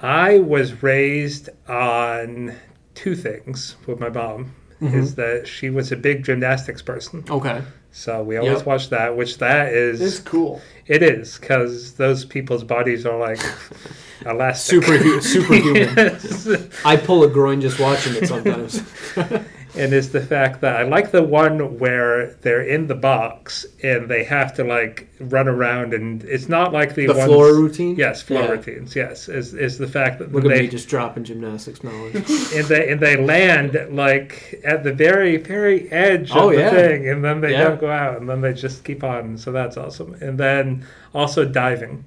I was raised on two things with my mom. Mm-hmm. Is that she was a big gymnastics person, Okay. so we always Yep. watched that. Which that is It's cool. it is because those people's bodies are like (laughs) elastic. Super superhuman. (laughs) Yes. I pull a groin just watching it sometimes. (laughs) and it's the fact that I like the one where they're in the box and they have to like run around and it's not like the, the ones, floor routine. Yes, floor Yeah. routines. Yes, is is the fact that they just dropping gymnastics knowledge. (laughs) and they and they land like at the very very edge of Oh, the yeah. thing and then they Yeah. don't go out and then they just keep on. So that's awesome. And then also diving.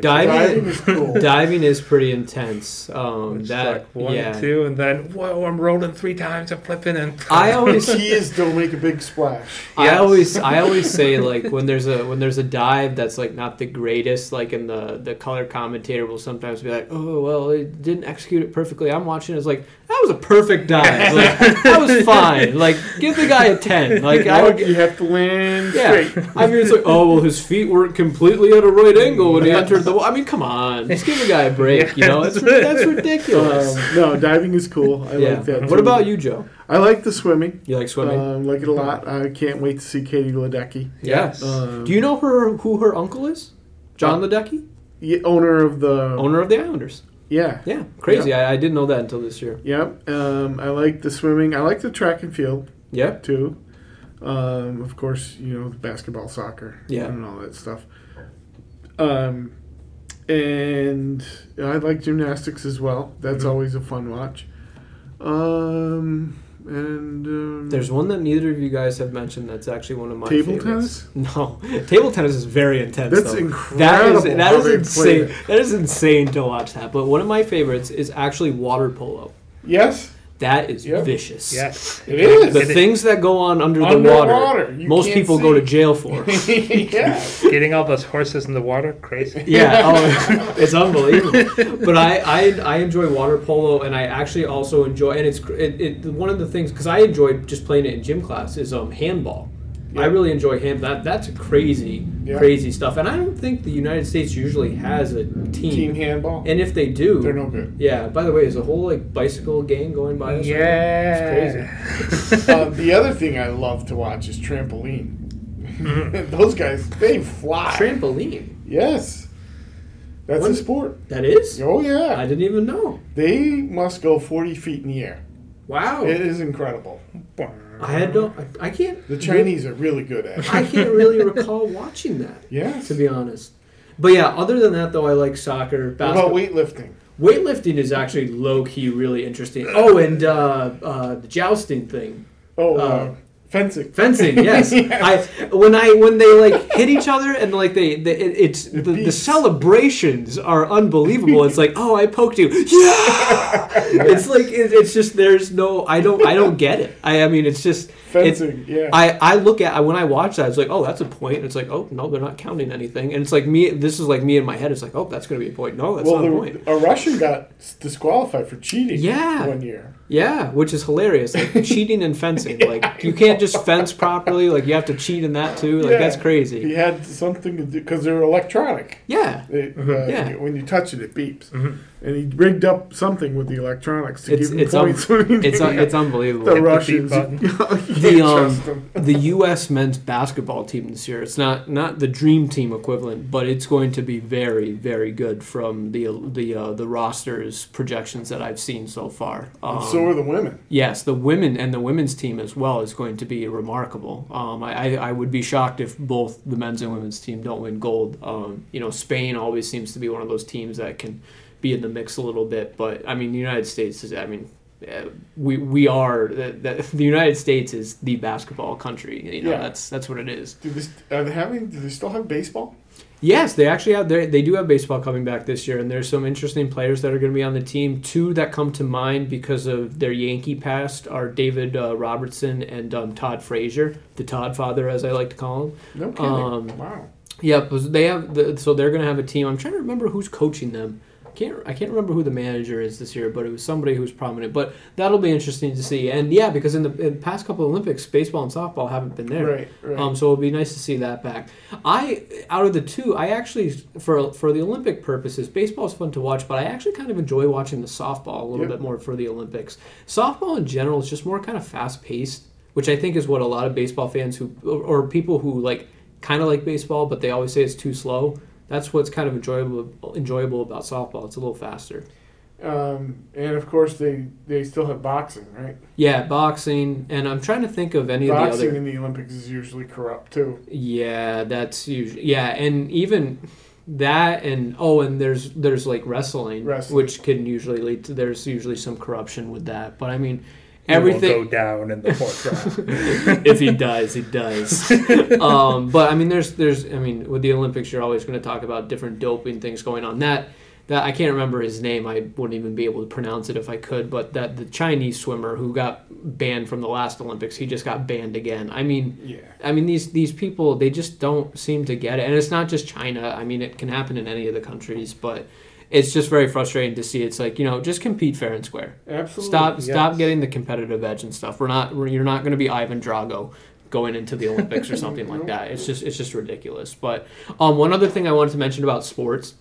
Which Diving- Diving is cool. (laughs) Diving is pretty intense. Um, Which that like one, yeah. two, and then whoa, I'm rolling three times, I'm flipping, and (laughs) I always The key is don't make a big splash. I always I always (laughs) say like when there's a when there's a dive that's like not the greatest like in the the color commentator will sometimes be like oh well it didn't execute it perfectly I'm watching it's like that was a perfect dive like that was fine like give the guy a ten like I would you have to land yeah straight. I mean it's like oh well his feet weren't completely at a right angle when he entered the wa-" I mean come on just give a guy a (laughs) break you know that's that's ridiculous Um, no, diving is cool. I yeah like that. what too. about you Joe I like the swimming. you like swimming Um, like it a lot. I can't wait to see Katie Ledecky, yes um, do you know her who her uncle is John Ledecky yeah, owner of the. owner of the Islanders. Yeah. Yeah, crazy. I, I didn't know that until this year. Yep. Um, I like the swimming. I like the track and field Yeah, too. Um, of course, you know basketball, soccer, Yeah. and all that stuff. Um, and I like gymnastics as well. That's Mhm. always a fun watch. Um, and um, there's one that neither of you guys have mentioned. That's actually one of my table favorites. tennis. (laughs) No, table tennis is very intense. That's though. incredible. That is that is insane. That is insane to watch that. But one of my favorites is actually water polo. Yes, That is Yep. vicious. yes, it is. The things that go on under the water, most people go to jail (laughs) for. yeah. getting all those horses in the water, crazy. Yeah, oh, (laughs) it's unbelievable. But I, I I enjoy water polo, and I actually also enjoy, and it's it, it one of the things because I enjoy just playing it in gym class is um handball. I really enjoy hand. That that's crazy, Yeah. crazy stuff. And I don't think the United States usually has a team. Team handball. And if they do, They're no good. yeah. By the way, is a whole like bicycle gang going by us? right? Yeah, it's crazy. uh, (laughs) the other thing I love to watch is trampoline. (laughs) Those guys, they fly. Trampoline. yes, that's What- a sport. That is. Oh yeah, I didn't even know. they must go forty feet in the air. Wow. It is incredible. I had no. I, I can't. The Chinese are really good at it. I can't really (laughs) recall watching that. Yeah, to be honest. But yeah, other than that, though, I like soccer. What Basketball. about weightlifting? Weightlifting is actually low key really interesting. Oh, and uh, uh, the jousting thing, Oh, uh, Uh, fencing. fencing. (laughs) Yes, Yes. I when I when they like hit each other and like they, they it, it's the, the celebrations are unbelievable. It's like oh I poked you, (laughs) yeah. It's like it, it's just there's no I don't I don't get it. I I mean it's just Fencing. yeah. I, I look at when I watch that, it's like, oh, that's a point. And it's like, oh no, they're not counting anything. And it's like me. This is like me in my head. It's like, oh, that's going to be a point. No, that's well, not a point. a Russian got disqualified for cheating. Yeah. One year. Yeah, which is hilarious. Like (laughs) cheating and fencing. Like you can't just fence properly. Like you have to cheat in that too. Like Yeah. that's crazy. He had something to do because they're electronic. Yeah, It, uh, Mm-hmm. Yeah. When you touch it, it beeps. Mhm. And he rigged up something with the electronics to It's- give him it's points. when he it's un- (laughs) it's unbelievable. the Russians. (laughs) The, um, (laughs) the U.S. men's basketball team this year. It's not not the dream team equivalent, but it's going to be very very good from the the uh, the rosters projections that I've seen so far. Um, so are the women. Yes, the women and the women's team as well is going to be remarkable. Um, I, I, I would be shocked if both the men's and women's team don't win gold. Um, you know, Spain always seems to be one of those teams that can be in the mix a little bit, but I mean, the United States is. I mean, we we are the, the, the United States is the basketball country. You know, Yeah. that's that's what it is. Do they, are they having? Do they still have baseball? Yes, they actually have. They they do have baseball coming back this year, and there's some interesting players that are going to be on the team. Two that come to mind because of their Yankee past are David uh, Robertson and um, Todd Frazier, the Todd father, as I like to call him. No kidding. Um, wow. Yeah, they have. The, so they're going to have a team. I'm trying to remember who's coaching them. Can't I can't remember who the manager is this year, but it was somebody who's prominent. But that'll be interesting to see. And yeah, because in the, in the past couple of Olympics, baseball and softball haven't been there. Right. Right. Um, so it'll be nice to see that back. I out of the two, I actually for for the Olympic purposes, baseball is fun to watch, but I actually kind of enjoy watching the softball a little Yep. bit more for the Olympics. Softball in general is just more kind of fast paced, which I think is what a lot of baseball fans who or, or people who like kind of like baseball, but they always say it's too slow. That's what's kind of enjoyable enjoyable about softball. It's a little faster. um, and of course, they they still have boxing, right? Yeah, boxing, and I'm trying to think of any of the other. Boxing in the Olympics is usually corrupt too. Yeah, that's usually yeah, and even that and oh, and there's there's like wrestling, Wrestling. which can usually lead to there's usually some corruption with that. But I mean, Everything- will go down in the (laughs) fourth round. if he does, he does. (laughs) um, but I mean, there's, there's, I mean, with the Olympics, you're always going to talk about different doping things going on. That, that I can't remember his name. I wouldn't even be able to pronounce it if I could. But that the Chinese swimmer who got banned from the last Olympics, he just got banned again. I mean, Yeah. I mean these these people they just don't seem to get it, and it's not just China. I mean, it can happen in any of the countries, but it's just very frustrating to see. It's like you know, just compete fair and square. Absolutely. Stop yes. stop getting the competitive edge and stuff. We're not we're, you're not going to be Ivan Drago going into the Olympics or (laughs) something like that. It's just it's just ridiculous. But um, one other thing I wanted to mention about sports,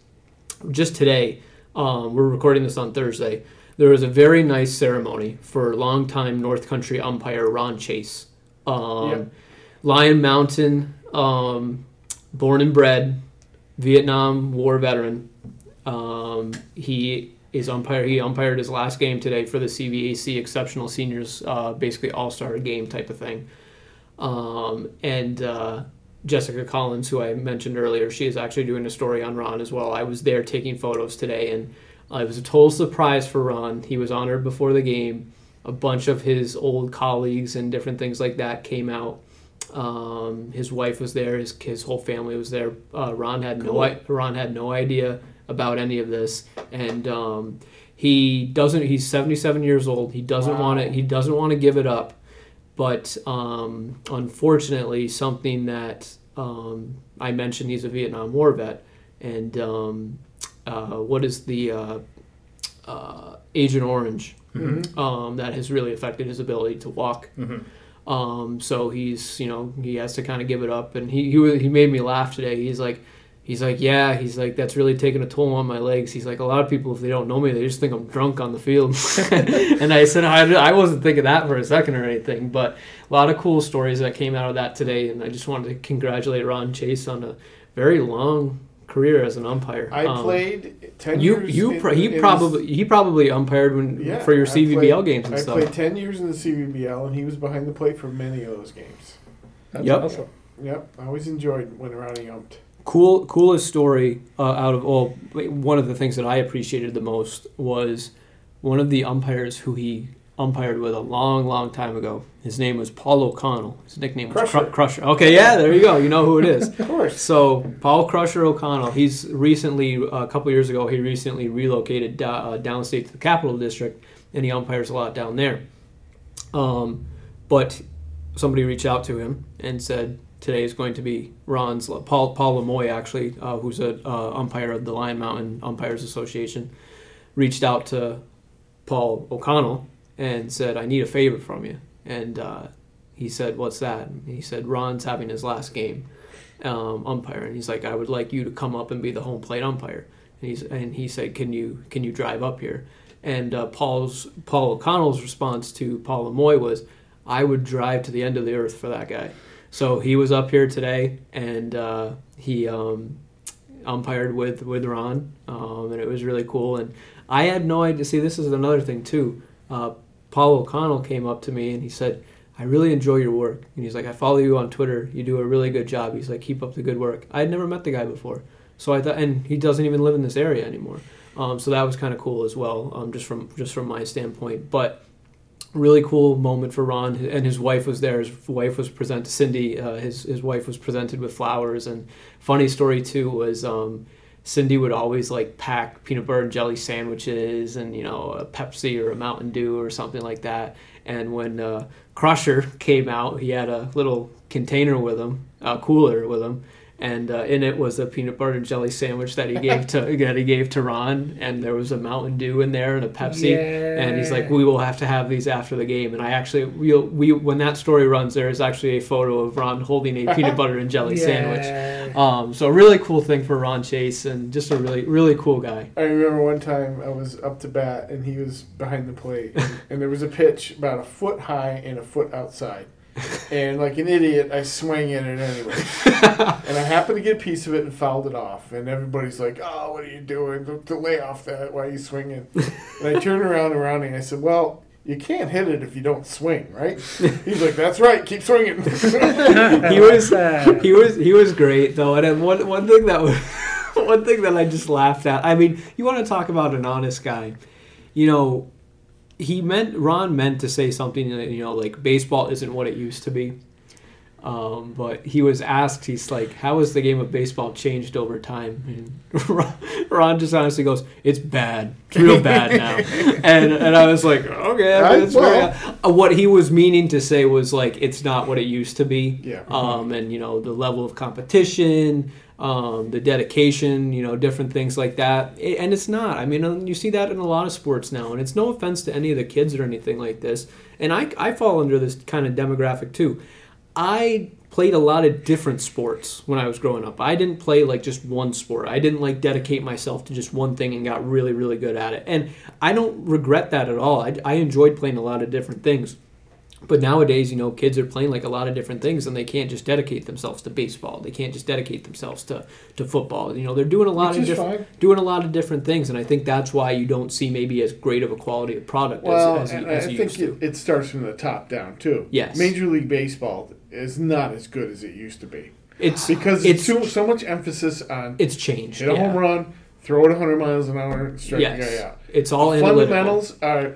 just today, um, we're recording this on Thursday. There was a very nice ceremony for longtime North Country umpire Ron Chase. Um, Yep. Lyon Mountain, um, born and bred, Vietnam War veteran. Um, he is umpire. He umpired his last game today for the CVAC Exceptional Seniors, uh, basically All Star game type of thing. Um, and uh, Jessica Collins, who I mentioned earlier, she is actually doing a story on Ron as well. I was there taking photos today, and uh, it was a total surprise for Ron. He was honored before the game. A bunch of his old colleagues and different things like that came out. Um, his wife was there. His his whole family was there. Uh, Ron had no Cool. i- Ron had no idea about any of this, and um, he doesn't. He's seventy seven years old. He doesn't Wow. want to. He doesn't want to give it up, but um, unfortunately, something that um, I mentioned. He's a Vietnam War vet, and um, uh, what is the uh, uh, Agent Orange? Mhm. um, that has really affected his ability to walk. Mhm. Um, so he's, you know, he has to kind of give it up. And he, he, he made me laugh today. He's like, he's like, yeah, he's like, that's really taking a toll on my legs. He's like, a lot of people, if they don't know me, they just think I'm drunk on the field. (laughs) and I said, I, I wasn't thinking that for a second or anything, but a lot of cool stories that came out of that today. And I just wanted to congratulate Ron Chase on a very long career as an umpire. I Um, played ten you years. you in- pro- he in the- probably he probably umpired when Yeah, for your I CVBL played- games and I stuff. I played ten years in the CVBL, and he was behind the plate for many of those games. That's Yep. awesome. Yep, I always enjoyed when around he umped. Cool coolest story uh, out of all one of the things that I appreciated the most was one of the umpires who he umpired with a long long time ago. His name was Paul O'Connell. His nickname was Crusher. Cru- Crusher. Okay, yeah, there you go. You know who it is. (laughs) Of course. So Paul Crusher O'Connell, he's recently a couple years ago he recently relocated da- uh, downstate to the Capital District, and he umpires a lot down there. Um, but somebody reached out to him and said today is going to be Ron's Paul Paul Lemoy actually, uh, who's a uh, umpire of the Lyon Mountain Umpires Association, reached out to Paul O'Connell and said I need a favor from you, and uh, he said what's that? And he said Ron's having his last game um, umpire, and he's like, I would like you to come up and be the home plate umpire. And he's and he said, Can you can you drive up here? And uh, Paul's Paul O'Connell's response to Paul Lemoy was, I would drive to the end of the earth for that guy. So he was up here today, and uh, he um, umpired with with Ron, um, and it was really cool. And I had no idea. See, this is another thing too. Uh, Paul O'Connell came up to me and he said, I really enjoy your work. And he's like, I follow you on Twitter. You do a really good job. He's like, keep up the good work. I had never met the guy before. So I thought, and he doesn't even live in this area anymore. Um, so that was kind of cool as well, um, just from just from my standpoint. But really cool moment for Ron, and his wife was there. His wife was presented, Cindy. Uh, his his wife was presented with flowers. And funny story too was um, Cindy would always like pack peanut butter and jelly sandwiches, and you know a Pepsi or a Mountain Dew or something like that. And when uh, Crusher (laughs) came out, he had a little container with him, a cooler with him, and uh, in it was a peanut butter and jelly sandwich that he gave to (laughs) that he gave to Ron, and there was a Mountain Dew in there and a Pepsi, and he's like, "We will have to have these after the game." And I actually, we, we when that story runs, there is actually a photo of Ron holding a peanut butter and jelly (laughs) sandwich. Um, so a really cool thing for Ron Chase, and just a really really cool guy. I remember one time I was up to bat and he was behind the plate, and, and there was a pitch about a foot high and a foot outside. And like an idiot, I swing at it anyway. (laughs) and I happened to get a piece of it and fouled it off. And everybody's like, "Oh, what are you doing? To, to lay off that? Why are you swinging?" And I turned around and around and I said, "Well." You can't hit it if you don't swing, right? He's like, "That's right, keep swinging." (laughs) he was he was he was great though, and then one one thing that was (laughs) one thing that I just laughed at. I mean, you want to talk about an honest guy, you know. He meant Ron meant to say something that, you know like baseball isn't what it used to be. Um, but he was asked, he's like, "How has the game of baseball changed over time?" And (laughs) Ron, Ron just honestly goes, "It's bad. It's real bad now." (laughs) and and I was like, "Okay, I mean, Right, it's very, well- uh, what he was meaning to say was like it's not what it used to be. Yeah. Um, and you know the level of competition, um, the dedication, you know, different things like that. And it's not. I mean, you see that in a lot of sports now. And it's no offense to any of the kids or anything like this. And I I fall under this kind of demographic too. I played a lot of different sports when I was growing up. I didn't play like just one sport. I didn't like dedicate myself to just one thing and got really, really good at it. And I don't regret that at all. I, I enjoyed playing a lot of different things. But nowadays, you know, kids are playing like a lot of different things, and they can't just dedicate themselves to baseball. They can't just dedicate themselves to, to football. You know, they're doing a lot Which of different doing a lot of different things, and I think that's why you don't see maybe as great of a quality of product Well, as, as, and as I think it, it starts from the top down too. Yes. Major League Baseball is not as good as it used to be It's because it's too, so much emphasis on it's changed. hit a yeah. home run, throw it 100 miles an hour, strike Yes. the guy out. It's all. Fundamentals are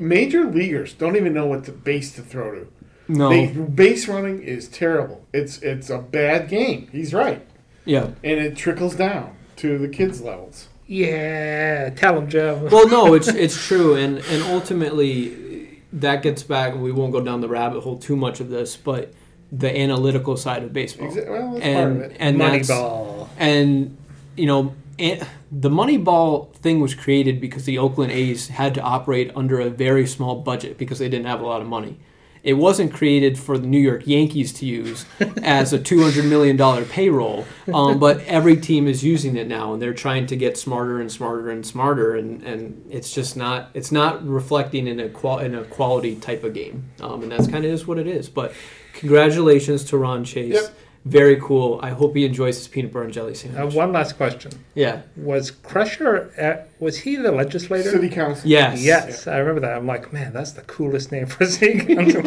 major leaguers don't even know what the base to throw to. No. They, base running is terrible. It's it's a bad game. He's right, yeah. and it trickles down to the kids' levels. Yeah, tell him, Joe. (laughs) Well, no, it's it's true, and and ultimately that gets back. We won't go down the rabbit hole too much of this, but the analytical side of baseball. Exa- well, that's part of and it. and that's Moneyball. and you know it, the Moneyball thing was created because the Oakland A's had to operate under a very small budget because they didn't have a lot of money. It wasn't created for the New York Yankees to use (laughs) as a two hundred million dollar payroll, um, but every team is using it now, and they're trying to get smarter and smarter and smarter, and, and it's just not it's not reflecting in a qual- in a quality type of game, um, and that's kind of is what it is. But congratulations to Ron Chase, Yep. Very cool. I hope he enjoys his peanut butter and jelly Uh, sandwich. one last question: yeah. Was Crusher? At, was he the legislator? City council. Yes. Yes, I remember that. I'm like, man, that's the coolest name for a city (laughs) council.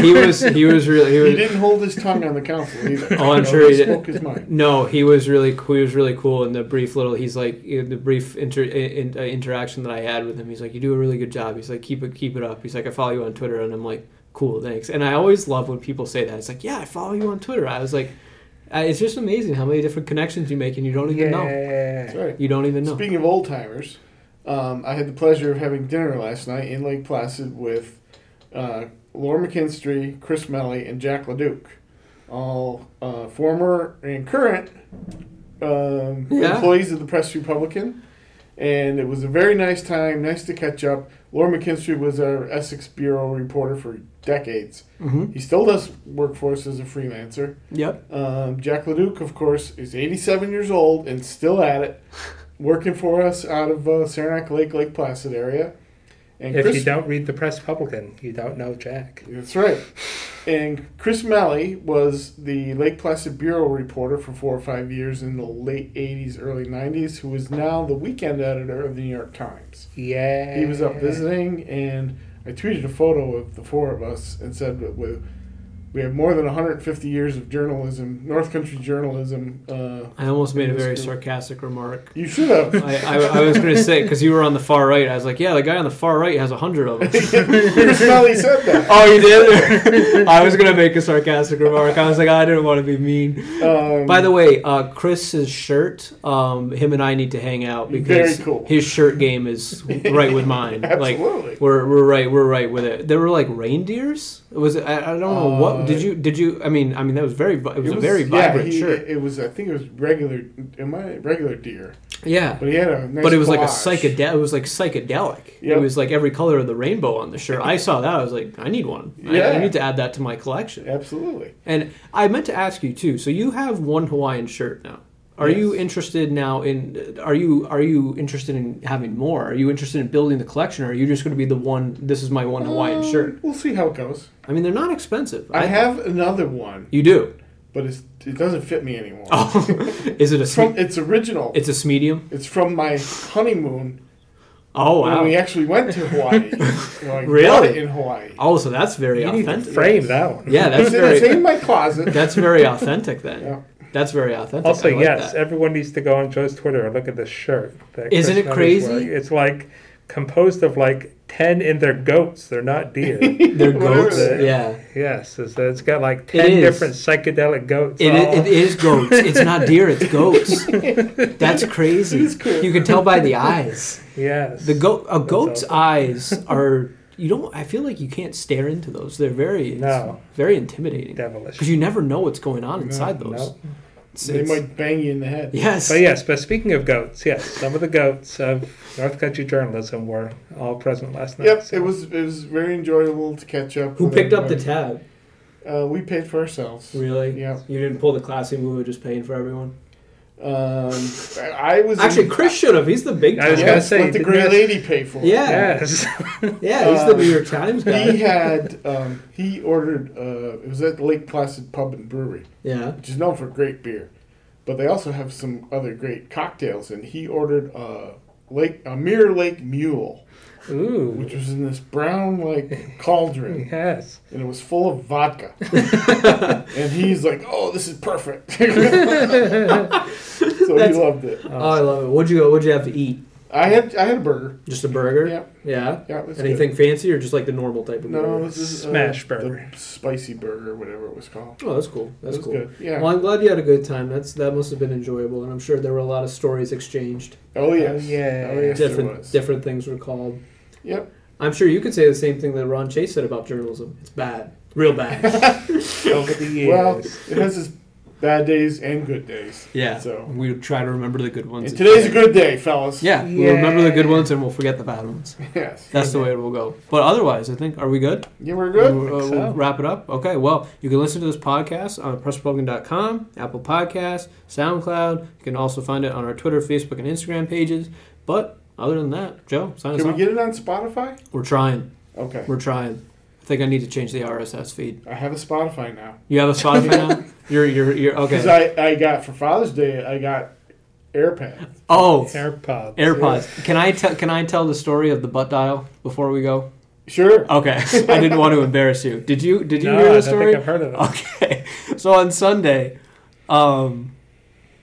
He was. He was really. He He didn't hold his tongue on the council either. (laughs) Oh, I'm You know, sure he did. spoke his mind. No, he was really. Cool. he was really cool. In the brief little, he's like in the brief inter, in, uh, interaction that I had with him. He's like, "You do a really good job." He's like, "Keep it, keep it up." He's like, "I follow you on Twitter," and I'm like, "Cool, thanks." And I always love when people say that. It's like, "Yeah, I follow you on Twitter." I was like, uh, "It's just amazing how many different connections you make, and you don't even know. That's yeah. right. You don't even know." Speaking of old timers, um, I had the pleasure of having dinner last night in Lake Placid with uh, Lohr McKinstry, Chris Mele, and Jack LaDuke, all uh, former and current um, Yeah. employees of the Press Republican. And it was a very nice time, nice to catch up. Lohr McKinstry was our Essex Bureau reporter for decades. hmm He still does work for us as a freelancer. Yep. Um, Jack LaDuke, of course, is 87 years old and still at it, (laughs) working for us out of uh, Saranac Lake, Lake Placid area. And If Chris, you don't read the Press Republican, you don't know Jack. that's right. (laughs) And Chris Mele was the Lake Placid bureau reporter for four or five years in the late 80s, early 90s, who is now the weekend editor of the New York Times. Yeah. He was up visiting, and I tweeted a photo of the four of us and said that we, have more than 150 years of journalism, North Country journalism. Uh, I almost made a very cool. sarcastic remark. you should have. I, I, I was going to say because you were on the far right. I was like, yeah, the guy on the far right has a hundred of them. (laughs) Chris Mele said that. Oh, you did? (laughs) I was gonna make a sarcastic remark. I was like, I didn't want to be mean. Um, By the way, uh, Chris's shirt, um, him and I need to hang out because cool. his shirt game is right with mine. (laughs) Like absolutely. we're we're right we're right with it. There were like reindeers. Was? I, I don't know Uh, what Um, did you did you? I mean I mean that was very vi- it was, a very yeah, vibrant he- shirt. It was. I think it was regular. Am I regular deer? yeah. But he had a nice. But it was like a collage. psychedelic. It was like psychedelic. Yep. It was like every color of the rainbow on the shirt. I saw that. I was like, I need one. I- I, need to add that to my collection. Absolutely. And I meant to ask you too. So you have one Hawaiian shirt now. Are you interested now in? Are you are you interested in having more? Are you interested in building the collection, or are you just going to be the one? This is my one Hawaiian Um, shirt. We'll see how it goes. I mean, they're not expensive. I have another one, You do. but it's, it doesn't fit me anymore. Oh, (laughs) is it a? It's from. It's original. it's a medium. It's from my honeymoon Oh wow! when we actually went to Hawaii. (laughs) I Really? in Hawaii. Oh, so that's very You need to authentic. frame that one. Yeah, that's (laughs) It's, in- it's in my closet. That's very authentic then. Yeah. That's very authentic. Also, I like yes, that. everyone needs to go on Joe's Twitter and look at this shirt. that Isn't Chris it crazy? wearing. It's like composed of like ten in their goats. They're not deer. (laughs) They're goats. they are. Yeah. yes, so it's got like ten different psychedelic goats. It, all- it is goats. (laughs) It's not deer. It's goats. (laughs) That's crazy. It is cool. You can tell by the eyes. yes. The goat. A goat's awesome. eyes are. You don't. I feel like you can't stare into those. They're very. No. Very intimidating. devilish. Because you never know what's going on inside those. No. It's- They it's- might bang you in the head. Yes. But yes, but speaking of goats, yes, some of the goats of North Country journalism were all present last night. Yep, so- it was it was very enjoyable to catch up. Who with picked up the tab? Uh, we paid for ourselves. Really? Yeah. You didn't pull the classy move of just paying for everyone. Um, I was Actually, in- Chris should have. He's the big. I was time. gonna Yes, say, let the didn't great that- lady pay for it. Yeah. Yes. (laughs) Yeah, he's the Uh, New York Times guy. He had um, he ordered uh, it was at the Lake Placid Pub and Brewery, yeah. which is known for great beer, but they also have some other great cocktails. And he ordered a lake a Mirror Lake Mule, Ooh. which was in this brown like cauldron, (laughs) Yes. and it was full of vodka. (laughs) and he's like, "Oh, this is perfect." (laughs) so That's- he loved it. Oh, I love it. What'd you What'd you have to eat? I had I had a burger. Just a burger. Yeah, Yeah. yeah. It was Anything fancy or just like the normal type of Good. No, burger? this is uh, Smash burger. the spicy burger, whatever it was called. Oh, that's cool. That's it was cool. good. Yeah. Well, I'm glad you had a good time. That's that must have been enjoyable, and I'm sure there were a lot of stories exchanged. Oh yes. yeah. Oh yes. there different was. different things were called. Yep. I'm sure you could say the same thing that Ron Chase said about journalism. It's bad, real bad. (laughs) Over the years. Well, it has its bad days and good days. yeah. So we try to remember the good ones. and today's a good day, fellas. Yeah, we'll remember the good ones and we'll forget the bad ones. (laughs) Yes. That's the way it will go. But otherwise, I think are we good? Yeah, we're good. We'll, uh, Think we'll wrap it up. Okay. Well, you can listen to this podcast on pressrepublican.com, Apple Podcasts, SoundCloud. You can also find it on our Twitter, Facebook, and Instagram pages. But other than that, Joe, sign us Can we off. get it on Spotify? We're trying. Okay. We're trying. I think I need to change the RSS feed. I have a Spotify now. You have a Spotify now? (laughs) You're you're you're Because okay. I, I got for Father's Day I got AirPads. Oh, AirPods. AirPods. Can I tell can I tell the story of the butt dial before we go? Sure. Okay. (laughs) I didn't want to embarrass you. Did you did you no, hear I the don't story? think I've heard it. Okay. (laughs) So on Sunday, um,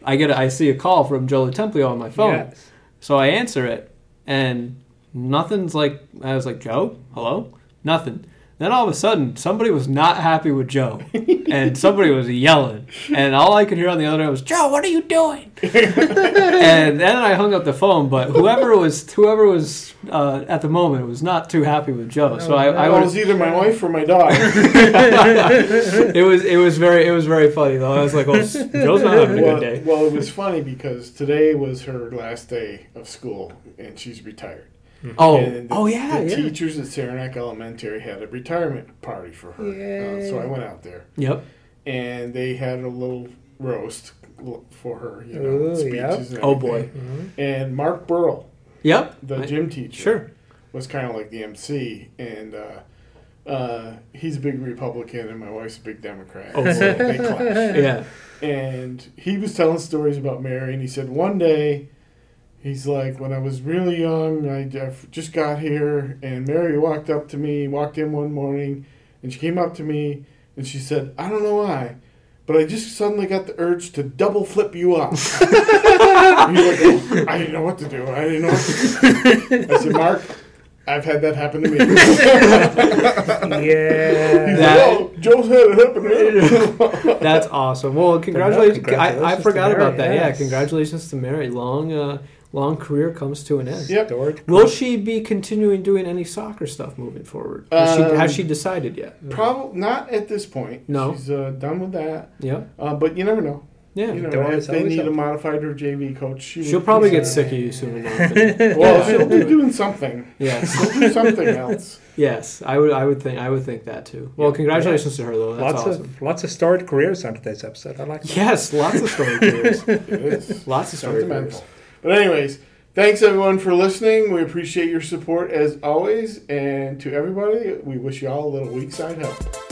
I get a, I see a call from Joe Templio on my phone. Yes. So I answer it, and nothing's like. I was like, Joe, hello, nothing. Then all of a sudden, somebody was not happy with Joe, and somebody was yelling, and all I could hear on the other end was, "Joe, what are you doing?" (laughs) and then I hung up the phone. But whoever was whoever was uh, at the moment was not too happy with Joe. So I, I Well, it was was either my wife or my dog. (laughs) it was it was very it was very funny though. I was like, "Well, Joe's not having a well, good day." well, it was funny because today was her last day of school and she's retired. Oh, And the, oh yeah, the yeah. teachers at Saranac Elementary had a retirement party for her. Uh, so I went out there Yep. and they had a little roast for her, you know, Ooh, speeches yep. and Oh, boy. Mhm. And Mark Burrell, Yep. the I- gym teacher, Sure. was kind of like the MC, and uh, uh, he's a big Republican, and my wife's a big Democrat. Oh, so they clash. (laughs) Yeah. And he was telling stories about Mary, and he said one day, he's like, when I was really young, I I just got here, and Mary walked up to me, walked in one morning, and she came up to me, and she said, I don't know why. But I just suddenly got the urge to double flip you up. (laughs) He's like, "Oh, I didn't know what to do. I didn't know what to do. I said, Mark, I've had that happen to me. (laughs) He's Yeah. That- like, oh, Joe's had it happen to him. (laughs) That's awesome. Well, congratulations. I, I forgot to about Mary, that. Yeah, congratulations to Mary. Long, uh, long career comes to an end. Yep. George. Will she be continuing doing any soccer stuff moving forward? Has, she, Um, has she decided yet? Probably not at this point. No. She's uh, done with that. Yep. Uh, but you never know. Yeah. You know, if they always need a modified or JV coach, she She'll probably get sick of you soon enough. and- (laughs) Well, she'll be doing something. yes. She'll do something (laughs) else. Yes. I would. I would think. I would think that too. Well, Yeah. congratulations to her though. That's lots awesome. of lots of storied careers on today's episode. I like that. Yes. Lots of story careers. (laughs) It is Lots of story careers. But anyways, thanks everyone for listening. We appreciate your support as always, and to everybody, we wish you all a little week side help.